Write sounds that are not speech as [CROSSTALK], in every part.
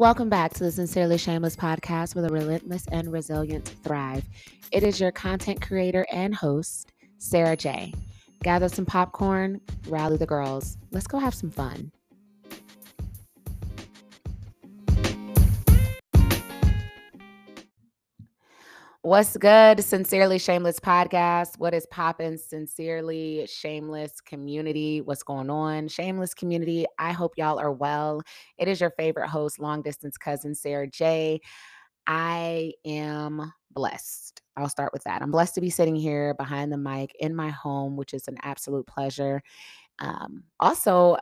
Welcome back to the Sincerely Shameless podcast where the relentless and resilient thrive. It is your content creator and host, Sarah J. Gather some popcorn, rally the girls. Let's go have some fun. What's good, Sincerely Shameless podcast? What is poppin', Sincerely Shameless community? What's going on, Shameless community? I hope y'all are well. It is your favorite host, long distance cousin Sarah J. I am blessed. I'll start with that. I'm blessed to be sitting here behind the mic in my home, which is an absolute pleasure. Um, also,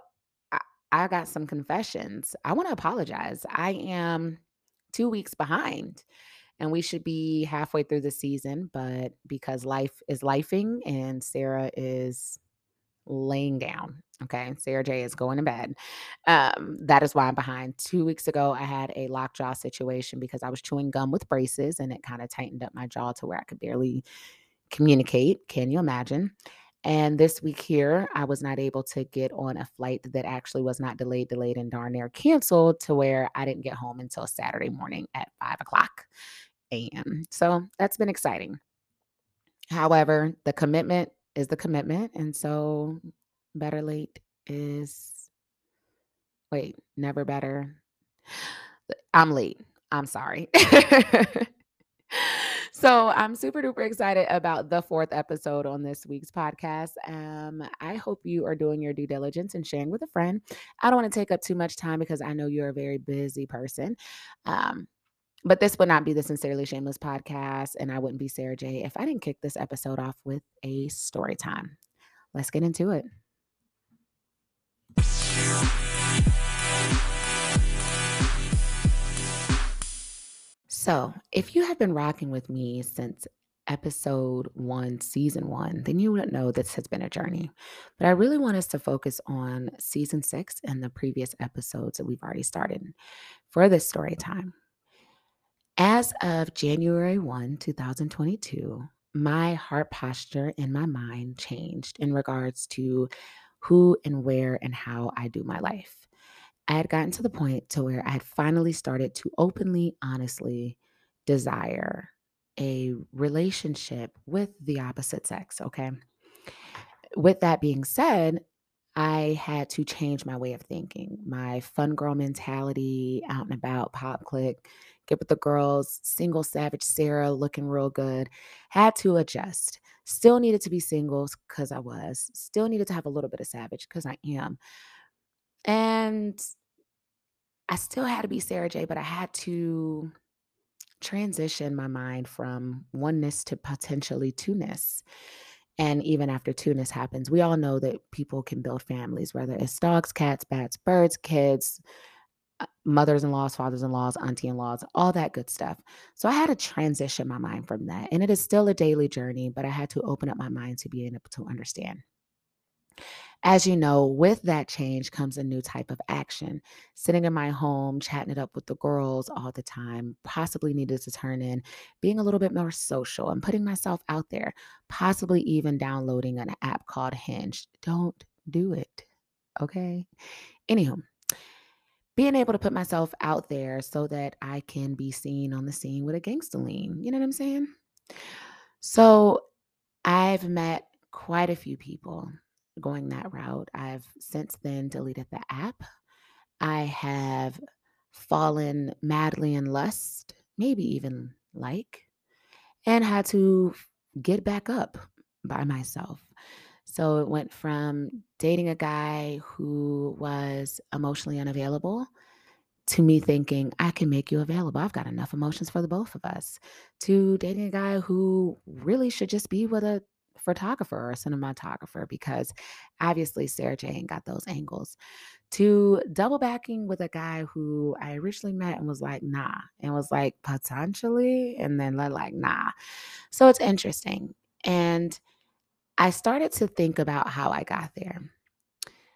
I, I got some confessions. I want to apologize. I am two weeks behind and we should be halfway through the season, but because life is lifing and Sarah is laying down. Okay. Sarah J is going to bed. Um, that is why I'm behind. Two weeks ago, I had a lockjaw situation because I was chewing gum with braces and it kind of tightened up my jaw to where I could barely communicate. Can you imagine? And this week here, I was not able to get on a flight that actually was not delayed, delayed, and darn near canceled to where I didn't get home until Saturday morning at five o'clock a.m. So that's been exciting. However, the commitment is the commitment. And so better late is, wait, never better. I'm late. I'm sorry. [LAUGHS] so I'm super duper excited about the fourth episode on this week's podcast. Um, I hope you are doing your due diligence and sharing with a friend. I don't want to take up too much time because I know you're a very busy person. Um, but this would not be the Sincerely Shameless podcast, and I wouldn't be Sarah J if I didn't kick this episode off with a story time. Let's get into it. So, if you have been rocking with me since episode one, season one, then you would know this has been a journey. But I really want us to focus on season six and the previous episodes that we've already started for this story time. As of January 1, 2022, my heart posture and my mind changed in regards to who and where and how I do my life. I had gotten to the point to where I had finally started to openly, honestly desire a relationship with the opposite sex, okay? With that being said, I had to change my way of thinking. My fun girl mentality, out and about, pop click, get with the girls, single savage Sarah looking real good, had to adjust. Still needed to be singles because I was, still needed to have a little bit of savage because I am. And I still had to be Sarah J, but I had to transition my mind from oneness to potentially two-ness. And even after two-ness happens, we all know that people can build families, whether it's dogs, cats, bats, birds, kids, uh, mothers-in-laws, fathers-in-laws, auntie-in-laws, all that good stuff. So I had to transition my mind from that. And it is still a daily journey, but I had to open up my mind to be able to understand. As you know, with that change comes a new type of action. Sitting in my home, chatting it up with the girls all the time, possibly needed to turn in being a little bit more social and putting myself out there, possibly even downloading an app called Hinge. Don't do it. Okay. Anywho, being able to put myself out there so that I can be seen on the scene with a gangster lean. You know what I'm saying? So I've met quite a few people going that route. I've since then deleted the app. I have fallen madly in lust, maybe even like, and had to get back up by myself. So it went from dating a guy who was emotionally unavailable to me thinking, I can make you available. I've got enough emotions for the both of us, to dating a guy who really should just be with a photographer or cinematographer because obviously Sarah J ain't got those angles. To double backing with a guy who I originally met and was like, nah, and was like, potentially, and then like, nah. So it's interesting. And I started to think about how I got there.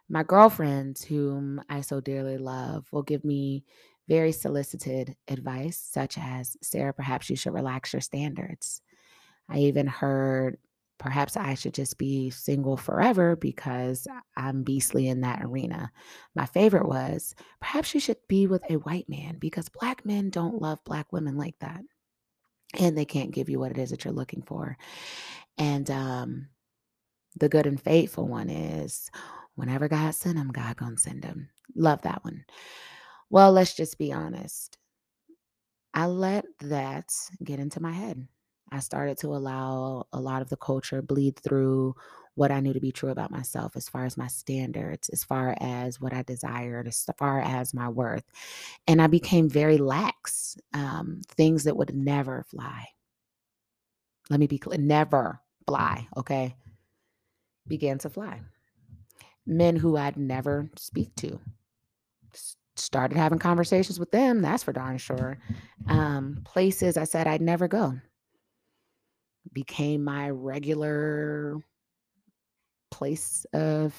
My girlfriends, whom I so dearly love, will give me very solicited advice, such as, Sarah, perhaps you should relax your standards. I even heard perhaps I should just be single forever because I'm beastly in that arena. My favorite was perhaps you should be with a white man because black men don't love black women like that. And they can't give you what it is that you're looking for. And um, the good and faithful one is whenever God send him, God gonna send him. Love that one. Well, let's just be honest. I let that get into my head. I started to allow a lot of the culture bleed through what I knew to be true about myself as far as my standards, as far as what I desired, as far as my worth. And I became very lax, um, things that would never fly. Let me be clear never fly, okay? Began to fly. Men who I'd never speak to. Started having conversations with them, that's for darn sure. Um, places I said I'd never go became my regular place of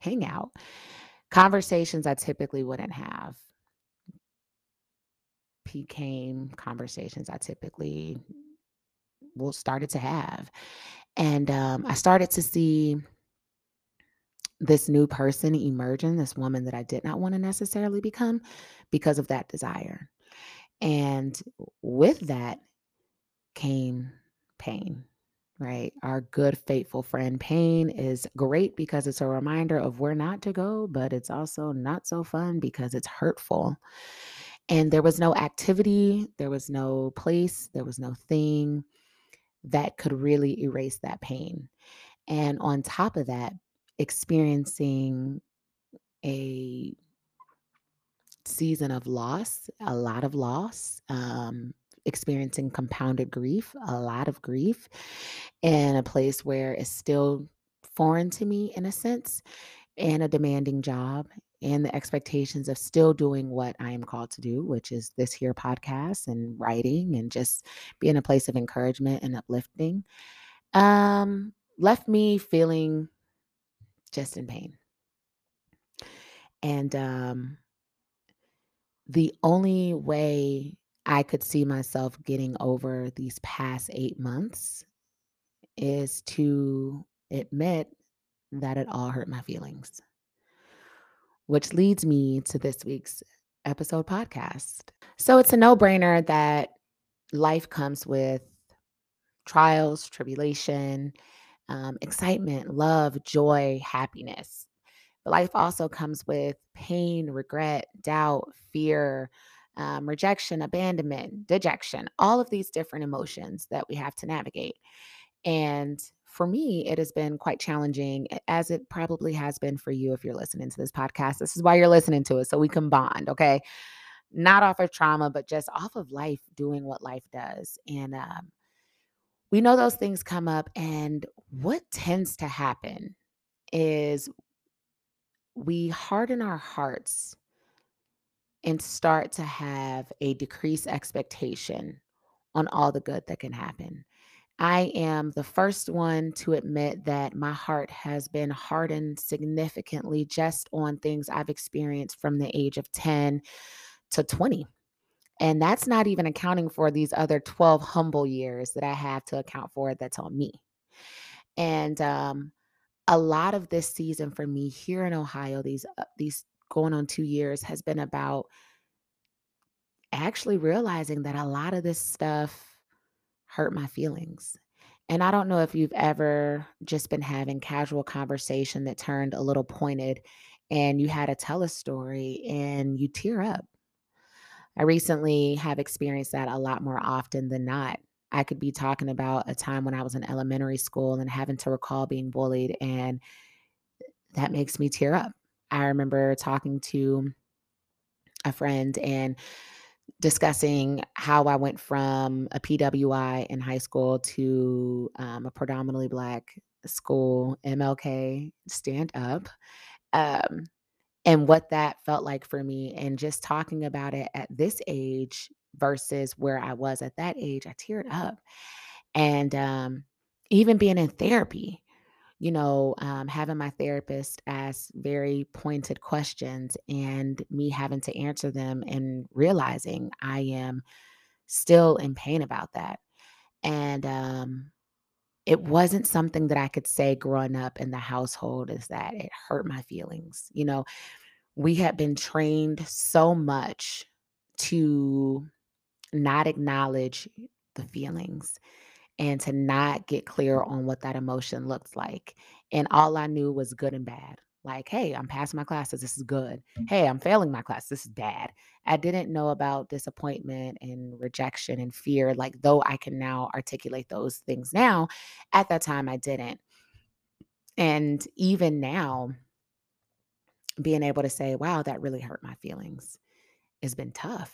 hangout. Conversations I typically wouldn't have became conversations I typically well started to have. And um, I started to see this new person emerging, this woman that I did not want to necessarily become because of that desire. And with that came pain, right? Our good, faithful friend pain is great because it's a reminder of where not to go, but it's also not so fun because it's hurtful. And there was no activity, there was no place, there was no thing that could really erase that pain. And on top of that, experiencing a season of loss, a lot of loss, um, experiencing compounded grief, a lot of grief, in a place where it's still foreign to me in a sense, and a demanding job, and the expectations of still doing what I am called to do, which is this here podcast and writing and just be in a place of encouragement and uplifting, um, left me feeling just in pain. And um, the only way I could see myself getting over these past eight months is to admit that it all hurt my feelings. Which leads me to this week's episode podcast. So it's a no brainer that life comes with trials, tribulation, um, excitement, love, joy, happiness. But life also comes with pain, regret, doubt, fear, um, rejection, abandonment, dejection, all of these different emotions that we have to navigate. And for me, it has been quite challenging, as it probably has been for you if you're listening to this podcast. This is why you're listening to it, so we can bond, okay? Not off of trauma, but just off of life doing what life does. And um, we know those things come up. And what tends to happen is we harden our hearts and start to have a decreased expectation on all the good that can happen. I am the first one to admit that my heart has been hardened significantly just on things I've experienced from the age of 10 to 20. And that's not even accounting for these other 12 humble years that I have to account for that's on me. And um, a lot of this season for me here in Ohio, these uh, these going on two years has been about actually realizing that a lot of this stuff hurt my feelings. And I don't know if you've ever just been having casual conversation that turned a little pointed and you had to tell a story and you tear up. I recently have experienced that a lot more often than not. I could be talking about a time when I was in elementary school and having to recall being bullied, and that makes me tear up. I remember talking to a friend and discussing how I went from a PWI in high school to um, a predominantly Black school, MLK, stand up, um, and what that felt like for me. And just talking about it at this age versus where I was at that age, I teared up. And um, even being in therapy, you know, um, having my therapist ask very pointed questions and me having to answer them and realizing I am still in pain about that. And um, it wasn't something that I could say growing up in the household is that it hurt my feelings. You know, we had been trained so much to not acknowledge the feelings and to not get clear on what that emotion looks like. And all I knew was good and bad. Like, hey, I'm passing my classes. This is good. Hey, I'm failing my class. This is bad. I didn't know about disappointment and rejection and fear, like, though I can now articulate those things now. At that time, I didn't. And even now, being able to say, wow, that really hurt my feelings has been tough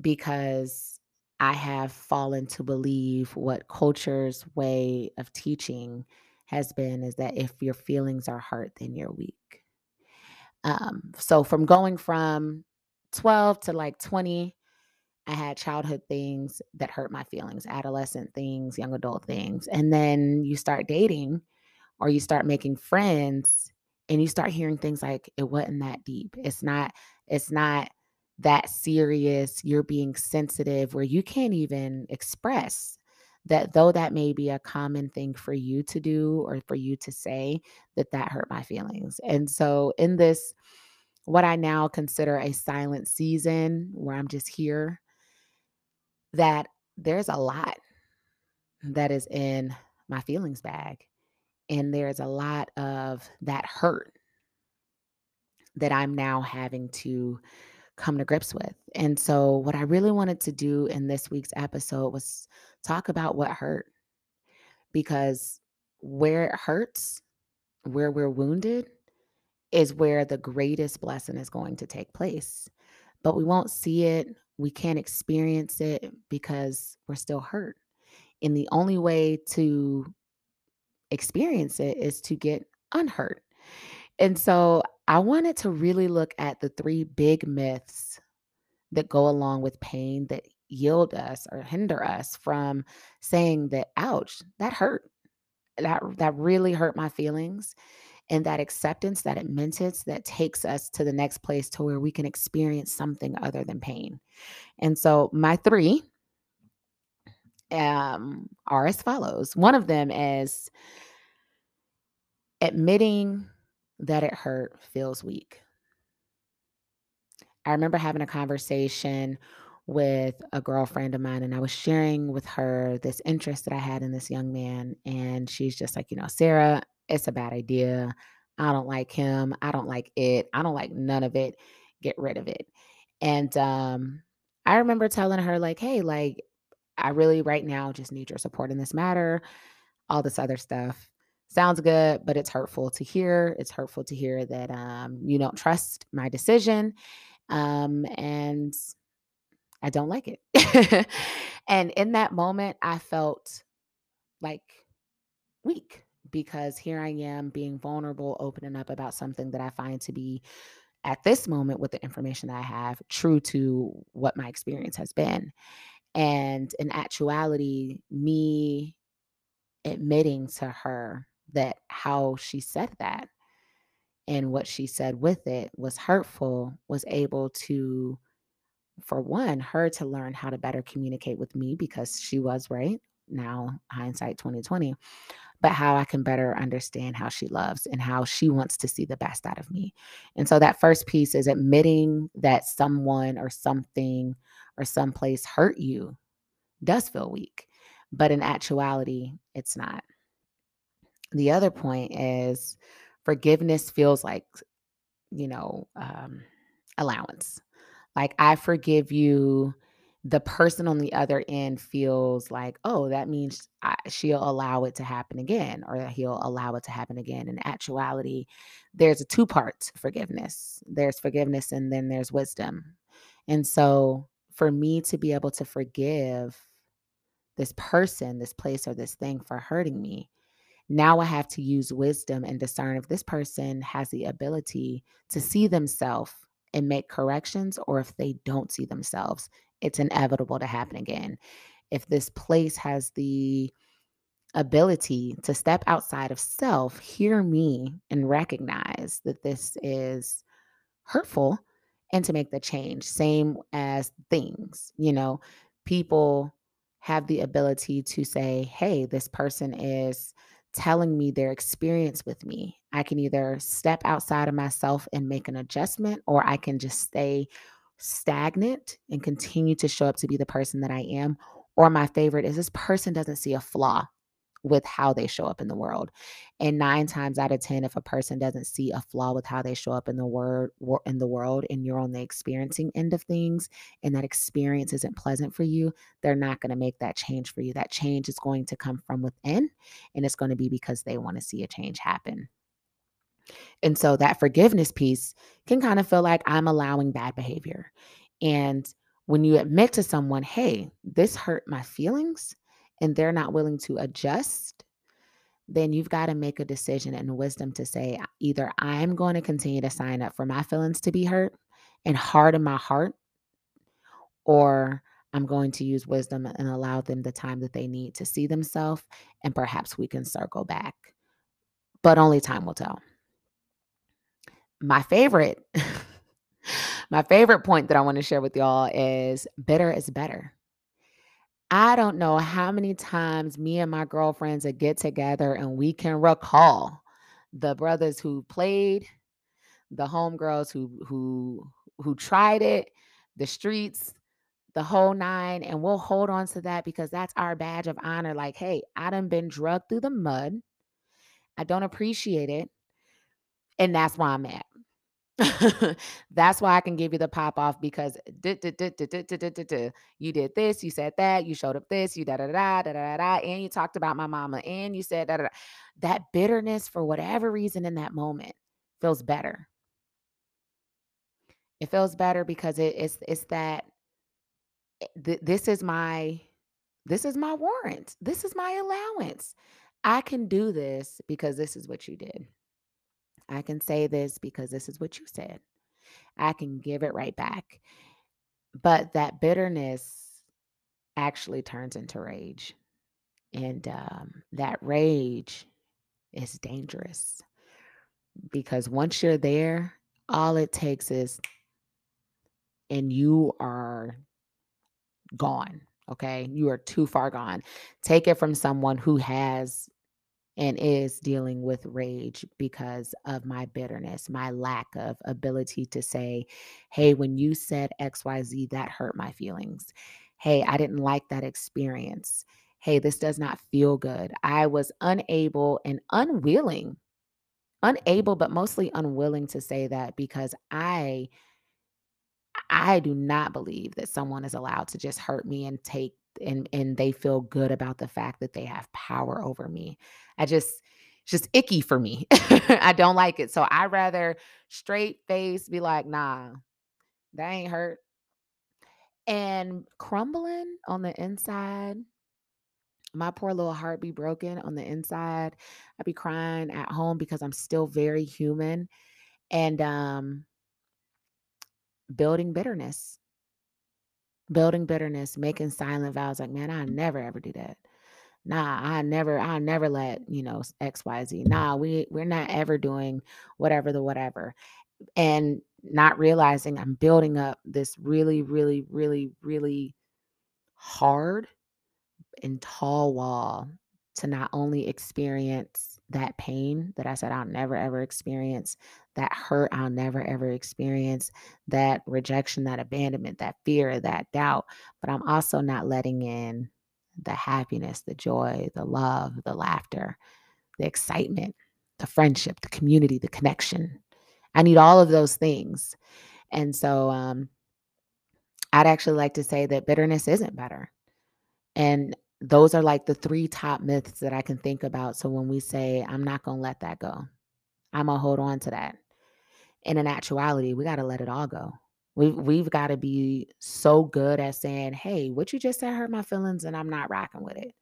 because I have fallen to believe what culture's way of teaching has been is that if your feelings are hurt, then you're weak. Um, so from going from 12 to like 20, I had childhood things that hurt my feelings, adolescent things, young adult things. And then you start dating or you start making friends and you start hearing things like it wasn't that deep. It's not it's not that serious. You're being sensitive where you can't even express that though that may be a common thing for you to do or for you to say that that hurt my feelings. And so in this what I now consider a silent season where I'm just here that there's a lot that is in my feelings bag and there's a lot of that hurt that I'm now having to come to grips with. And so, what I really wanted to do in this week's episode was talk about what hurt because where it hurts, where we're wounded, is where the greatest blessing is going to take place. But we won't see it, we can't experience it because we're still hurt. And the only way to experience it is to get unhurt. And so I wanted to really look at the three big myths that go along with pain that yield us or hinder us from saying that ouch that hurt. That that really hurt my feelings and that acceptance that admittance that takes us to the next place to where we can experience something other than pain. And so my three um, are as follows. One of them is admitting that it hurt feels weak. I remember having a conversation with a girlfriend of mine, and I was sharing with her this interest that I had in this young man. And she's just like, you know, Sarah, it's a bad idea. I don't like him. I don't like it. I don't like none of it. Get rid of it. And um, I remember telling her, like, hey, like, I really right now just need your support in this matter, all this other stuff sounds good, but it's hurtful to hear. It's hurtful to hear that um, you don't trust my decision. Um, and I don't like it. [LAUGHS] and in that moment, I felt like weak because here I am being vulnerable, opening up about something that I find to be at this moment with the information that I have true to what my experience has been. And in actuality, me admitting to her that how she said that and what she said with it was hurtful was able to for one her to learn how to better communicate with me because she was right now hindsight 2020 but how I can better understand how she loves and how she wants to see the best out of me. And so that first piece is admitting that someone or something or someplace hurt you does feel weak, but in actuality, it's not. The other point is forgiveness feels like, you know, um, allowance. Like, I forgive you. The person on the other end feels like, oh, that means I, she'll allow it to happen again, or he'll allow it to happen again. In actuality, there's a two part forgiveness there's forgiveness, and then there's wisdom. And so, for me to be able to forgive this person, this place, or this thing for hurting me, now I have to use wisdom and discern if this person has the ability to see themselves and make corrections, or if they don't see themselves, it's inevitable to happen again. If this place has the ability to step outside of self, hear me, and recognize that this is hurtful and to make the change. Same as things, you know, people have the ability to say, hey, this person is telling me their experience with me. I can either step outside of myself and make an adjustment, or I can just stay stagnant and continue to show up to be the person that I am. Or my favorite is this person doesn't see a flaw with how they show up in the world. And 9 times out of 10 if a person doesn't see a flaw with how they show up in the word in the world and you're on the experiencing end of things and that experience isn't pleasant for you, they're not going to make that change for you. That change is going to come from within and it's going to be because they want to see a change happen. And so that forgiveness piece can kind of feel like I'm allowing bad behavior. And when you admit to someone, hey, this hurt my feelings, and they're not willing to adjust, then you've got to make a decision and wisdom to say either I'm going to continue to sign up for my feelings to be hurt and harden my heart, or I'm going to use wisdom and allow them the time that they need to see themselves, and perhaps we can circle back. But only time will tell. My favorite, [LAUGHS] my favorite point that I want to share with y'all is bitter is better. I don't know how many times me and my girlfriends would get together and we can recall the brothers who played, the homegirls who who who tried it, the streets, the whole nine, and we'll hold on to that because that's our badge of honor. Like, hey, I done been drugged through the mud. I don't appreciate it. And that's why I'm at. [LAUGHS] That's why I can give you the pop off because you did this, you said that, you showed up this, you da da da da da da, and you talked about my mama, and you said da da. That bitterness, for whatever reason, in that moment, feels better. It feels better because it, it's it's that eh, th- this is my this is my warrant. This is my allowance. I can do this because this is what you did. I can say this because this is what you said. I can give it right back. But that bitterness actually turns into rage. And um, that rage is dangerous because once you're there, all it takes is, and you are gone. Okay. You are too far gone. Take it from someone who has and is dealing with rage because of my bitterness, my lack of ability to say, hey, when you said XYZ, that hurt my feelings. Hey, I didn't like that experience. Hey, this does not feel good. I was unable and unwilling, unable, but mostly unwilling to say that because I. I do not believe that someone is allowed to just hurt me and take and and they feel good about the fact that they have power over me. I just it's just icky for me. [LAUGHS] I don't like it. So I rather straight face be like, nah, that ain't hurt. And crumbling on the inside, my poor little heart be broken on the inside. I'd be crying at home because I'm still very human and um building bitterness building bitterness, making silent vows like, man, I never ever do that. Nah, I never, I never let, you know, XYZ. Nah, we we're not ever doing whatever the whatever. And not realizing I'm building up this really, really, really, really hard and tall wall to not only experience that pain that I said I'll never ever experience, that hurt I'll never ever experience, that rejection, that abandonment, that fear, that doubt. But I'm also not letting in the happiness, the joy, the love, the laughter, the excitement, the friendship, the community, the connection. I need all of those things. And so um, I'd actually like to say that bitterness isn't better. And those are like the three top myths that I can think about. So when we say, I'm not going to let that go, I'm going to hold on to that in an actuality, we got to let it all go. We've, we've got to be so good at saying, hey, what you just said hurt my feelings and I'm not rocking with it.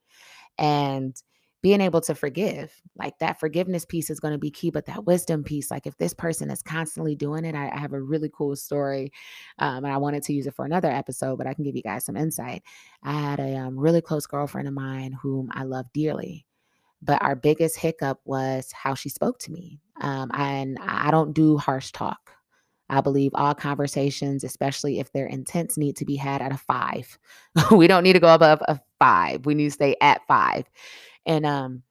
And being able to forgive, like that forgiveness piece is going to be key, but that wisdom piece, like if this person is constantly doing it, I, I have a really cool story um, and I wanted to use it for another episode, but I can give you guys some insight. I had a um, really close girlfriend of mine whom I love dearly. But our biggest hiccup was how she spoke to me. Um, and I don't do harsh talk. I believe all conversations, especially if they're intense, need to be had at a five. [LAUGHS] we don't need to go above a five. We need to stay at five. And um,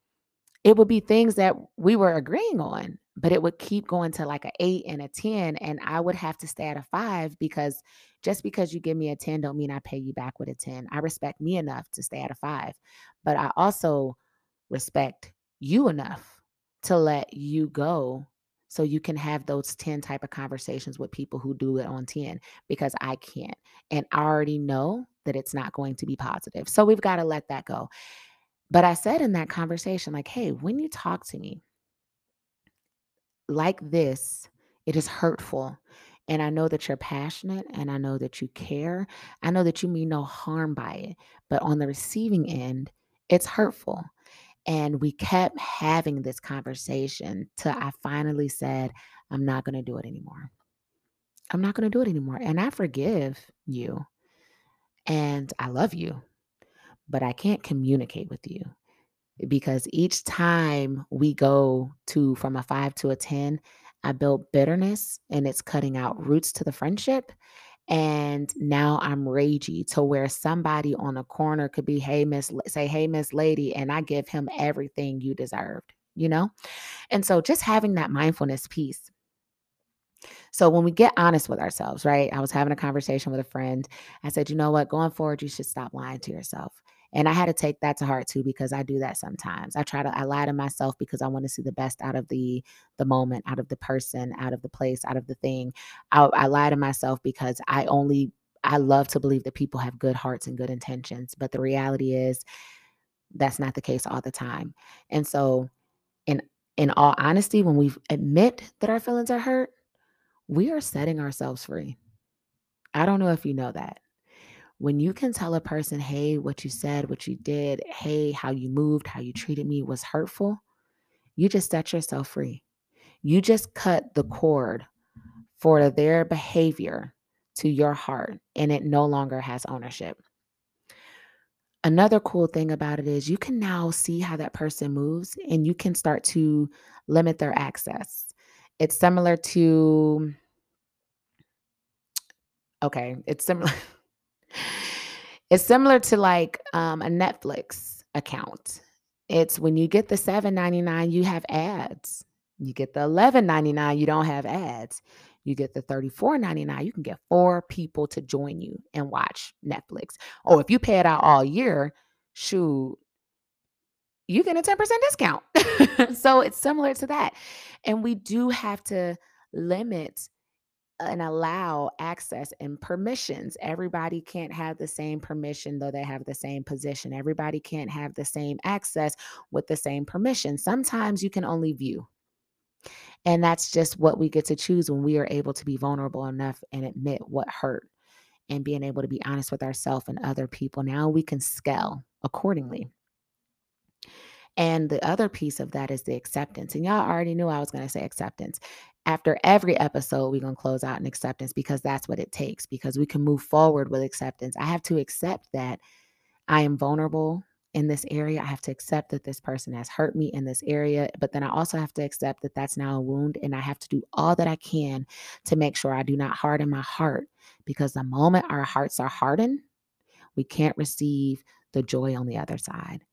it would be things that we were agreeing on, but it would keep going to like an eight and a 10. And I would have to stay at a five because just because you give me a 10 don't mean I pay you back with a 10. I respect me enough to stay at a five, but I also respect you enough to let you go so you can have those 10 type of conversations with people who do it on 10 because I can't. And I already know that it's not going to be positive. So we've got to let that go. But I said in that conversation, like, hey, when you talk to me like this, it is hurtful. And I know that you're passionate and I know that you care. I know that you mean no harm by it. But on the receiving end, it's hurtful. And we kept having this conversation till I finally said, I'm not going to do it anymore. I'm not going to do it anymore. And I forgive you. And I love you but I can't communicate with you because each time we go to from a five to a 10, I built bitterness and it's cutting out roots to the friendship. And now I'm ragey to where somebody on a corner could be, hey, Miss, say, hey, Miss Lady, and I give him everything you deserved, you know? And so just having that mindfulness piece so when we get honest with ourselves, right? I was having a conversation with a friend. I said, you know what? Going forward, you should stop lying to yourself. And I had to take that to heart too because I do that sometimes. I try to I lie to myself because I want to see the best out of the the moment, out of the person, out of the place, out of the thing. I, I lie to myself because I only I love to believe that people have good hearts and good intentions, but the reality is that's not the case all the time. And so in in all honesty, when we admit that our feelings are hurt, we are setting ourselves free. I don't know if you know that when you can tell a person, hey, what you said, what you did, hey, how you moved, how you treated me was hurtful, you just set yourself free. You just cut the cord for their behavior to your heart, and it no longer has ownership. Another cool thing about it is you can now see how that person moves and you can start to limit their access. It's similar to, okay, it's similar. [LAUGHS] It's similar to like um, a Netflix account. It's when you get the $7.99, you have ads. You get the $11.99, you don't have ads. You get the $34.99, you can get four people to join you and watch Netflix. Or if you pay it out all year, shoot, you get a 10% discount. [LAUGHS] so it's similar to that. And we do have to limit and allow access and permissions. Everybody can't have the same permission, though they have the same position. Everybody can't have the same access with the same permission. Sometimes you can only view. And that's just what we get to choose when we are able to be vulnerable enough and admit what hurt and being able to be honest with ourselves and other people. Now we can scale accordingly. And the other piece of that is the acceptance. And y'all already knew I was going to say acceptance after every episode, we're going to close out in acceptance because that's what it takes, because we can move forward with acceptance. I have to accept that I am vulnerable in this area. I have to accept that this person has hurt me in this area, but then I also have to accept that that's now a wound. And I have to do all that I can to make sure I do not harden my heart because the moment our hearts are hardened, we can't receive the joy on the other side.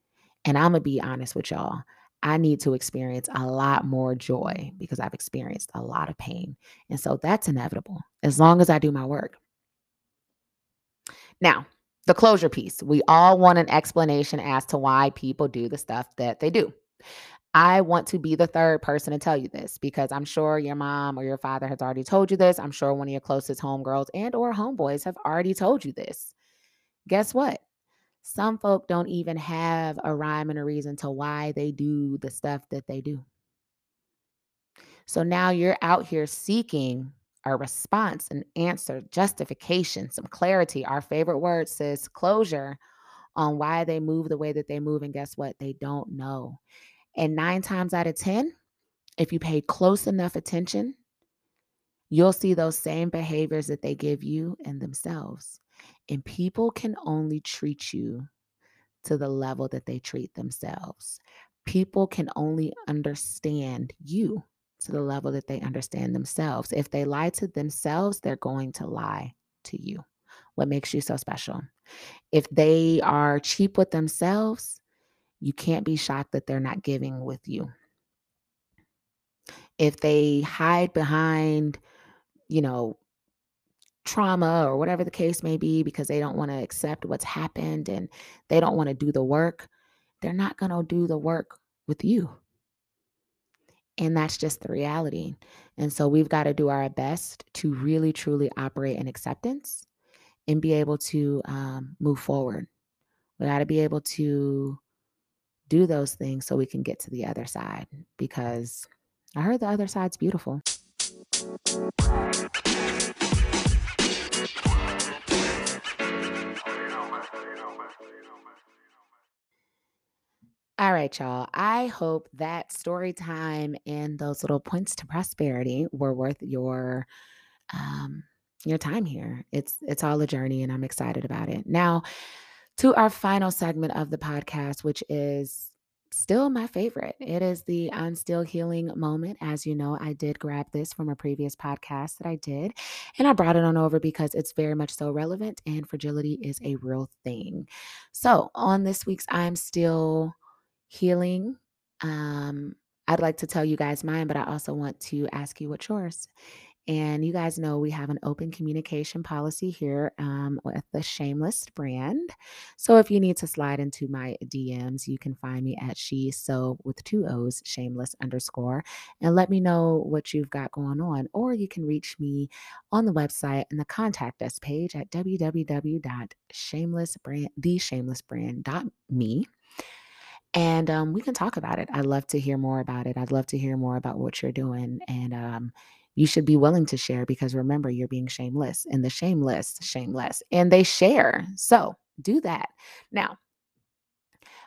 And I'm going to be honest with y'all. I need to experience a lot more joy because I've experienced a lot of pain. And so that's inevitable as long as I do my work. Now, the closure piece. We all want an explanation as to why people do the stuff that they do. I want to be the third person to tell you this because I'm sure your mom or your father has already told you this. I'm sure one of your closest homegirls and or homeboys have already told you this. Guess what? Some folk don't even have a rhyme and a reason to why they do the stuff that they do. So now you're out here seeking a response, an answer, justification, some clarity. Our favorite word says closure on why they move the way that they move. And guess what? They don't know. And nine times out of 10, if you pay close enough attention, you'll see those same behaviors that they give you and themselves. And people can only treat you to the level that they treat themselves. People can only understand you to the level that they understand themselves. If they lie to themselves, they're going to lie to you. what makes you so special. If they are cheap with themselves, you can't be shocked that they're not giving with you. If they hide behind, you know, trauma or whatever the case may be because they don't want to accept what's happened and they don't want to do the work, they're not going to do the work with you. And that's just the reality. And so we've got to do our best to really, truly operate in acceptance and be able to um, move forward. We got to be able to do those things so we can get to the other side because I heard the other side's beautiful. All right, y'all. I hope that story time and those little points to prosperity were worth your um your time here. It's it's all a journey and I'm excited about it. Now, to our final segment of the podcast, which is still my favorite. It is the I'm still healing moment. As you know, I did grab this from a previous podcast that I did, and I brought it on over because it's very much so relevant and fragility is a real thing. So, on this week's I'm still healing, um, I'd like to tell you guys mine, but I also want to ask you what's yours. And you guys know we have an open communication policy here um, with the Shameless brand. So if you need to slide into my DMs, you can find me at she so with two O's, shameless underscore, and let me know what you've got going on. Or you can reach me on the website and the contact us page at www.shamelessbrand, theshamelessbrand.me and um, we can talk about it. I'd love to hear more about it. I'd love to hear more about what you're doing. And um, you should be willing to share because remember, you're being shameless, and the shameless, shameless, and they share. So do that. Now,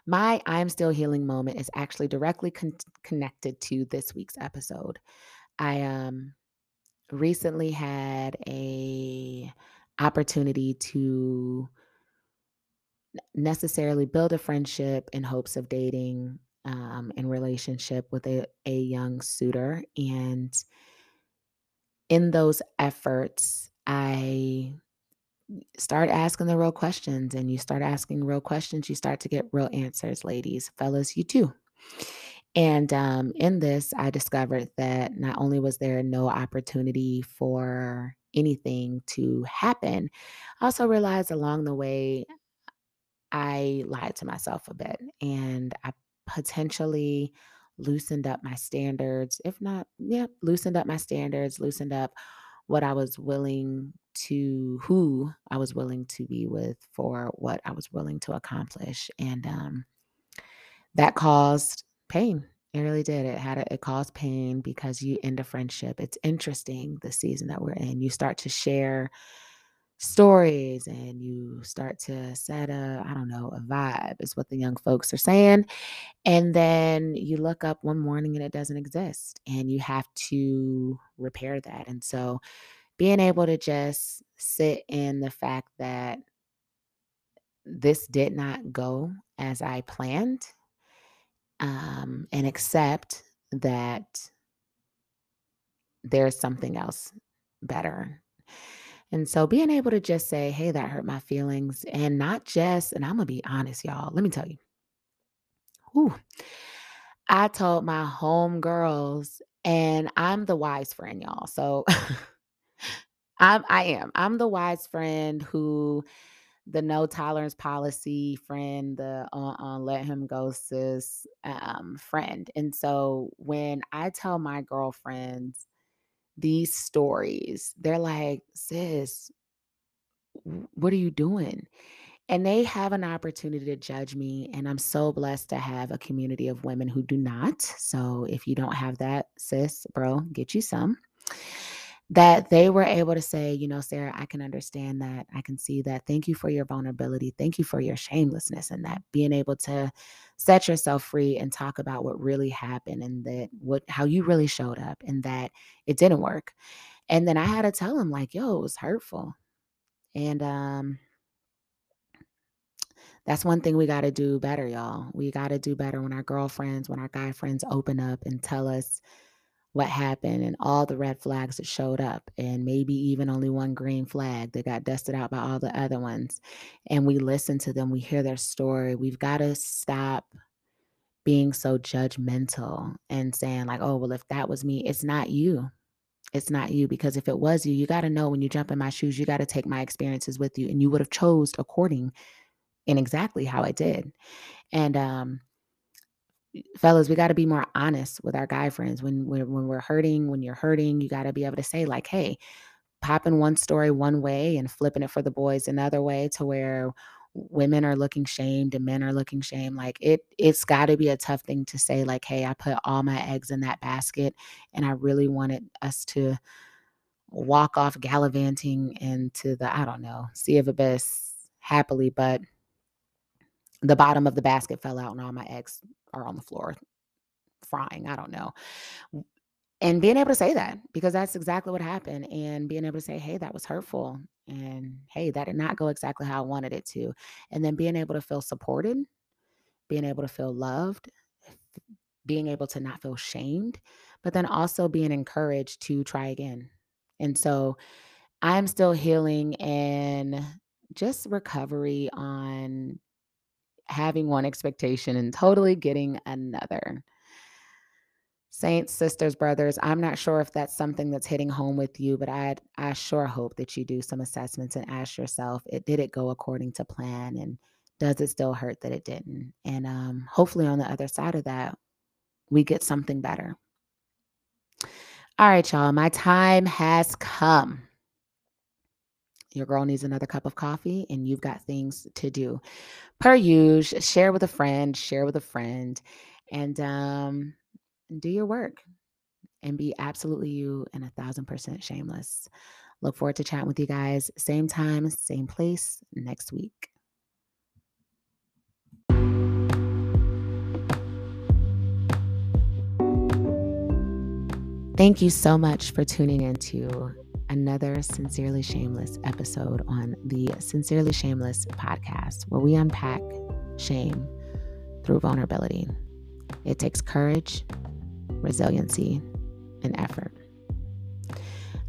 my I'm still healing moment is actually directly con- connected to this week's episode. I um recently had a opportunity to necessarily build a friendship in hopes of dating um, in relationship with a, a young suitor and in those efforts i start asking the real questions and you start asking real questions you start to get real answers ladies fellas you too. And um, in this i discovered that not only was there no opportunity for anything to happen i also realized along the way I lied to myself a bit and I potentially loosened up my standards. If not, yeah, loosened up my standards, loosened up what I was willing to, who I was willing to be with for what I was willing to accomplish. And um, that caused pain. It really did. It had a, it caused pain because you end a friendship. It's interesting the season that we're in. You start to share stories and you start to set a i don't know a vibe is what the young folks are saying and then you look up one morning and it doesn't exist and you have to repair that and so being able to just sit in the fact that this did not go as i planned um, and accept that there's something else better and so being able to just say, hey, that hurt my feelings, and not just, and I'm gonna be honest, y'all, let me tell you, whew, I told my home girls, and I'm the wise friend, y'all. So [LAUGHS] I'm I am. I'm the wise friend who the no tolerance policy friend, the uh, uh let him go sis um friend. And so when I tell my girlfriends these stories, they're like, sis, what are you doing? And they have an opportunity to judge me. And I'm so blessed to have a community of women who do not. So if you don't have that, sis, bro, get you some that they were able to say, you know, Sarah, I can understand that. I can see that. Thank you for your vulnerability. Thank you for your shamelessness and that being able to set yourself free and talk about what really happened and that what how you really showed up and that it didn't work. And then I had to tell him like, yo, it was hurtful. And um that's one thing we got to do better, y'all. We got to do better when our girlfriends, when our guy friends open up and tell us what happened and all the red flags that showed up, and maybe even only one green flag that got dusted out by all the other ones. And we listen to them, we hear their story. We've got to stop being so judgmental and saying, like, oh, well, if that was me, it's not you. It's not you because if it was you, you got to know when you jump in my shoes, you got to take my experiences with you and you would have chose according in exactly how I did. And um fellas, we got to be more honest with our guy friends. When when, when we're hurting, when you're hurting, you got to be able to say like, "Hey, popping one story one way and flipping it for the boys another way to where women are looking shamed and men are looking shamed like it it's got to be a tough thing to say like hey i put all my eggs in that basket and i really wanted us to walk off gallivanting into the i don't know sea of abyss happily but the bottom of the basket fell out and all my eggs are on the floor frying. I don't know. And being able to say that because that's exactly what happened. And being able to say, hey, that was hurtful. And hey, that did not go exactly how I wanted it to. And then being able to feel supported, being able to feel loved, being able to not feel shamed, but then also being encouraged to try again. And so I'm still healing and just recovery on having one expectation and totally getting another. Saints, sisters, brothers, I'm not sure if that's something that's hitting home with you, but I I sure hope that you do some assessments and ask yourself, it did it go according to plan and does it still hurt that it didn't? And um, hopefully on the other side of that, we get something better. All right, y'all, my time has come. Your girl needs another cup of coffee and you've got things to do per usual, share with a friend, share with a friend, and um, do your work and be absolutely you and a thousand percent shameless. Look forward to chatting with you guys, same time, same place next week. Thank you so much for tuning into another Sincerely Shameless episode on the Sincerely Shameless podcast, where we unpack shame through vulnerability. It takes courage, resiliency, and effort.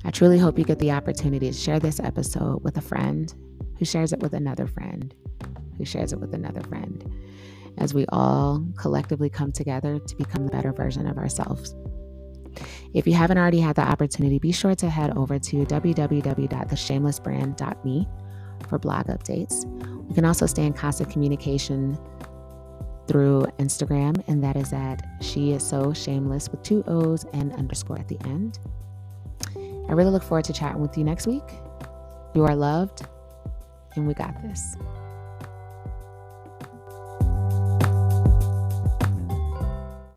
I truly hope you get the opportunity to share this episode with a friend who shares it with another friend who shares it with another friend as we all collectively come together to become the better version of ourselves. If you haven't already had the opportunity, be sure to head over to www.theshamelessbrand.me for blog updates. You can also stay in constant communication through Instagram, and that is at She Is So Shameless with two O's and underscore at the end. I really look forward to chatting with you next week. You are loved, and we got this.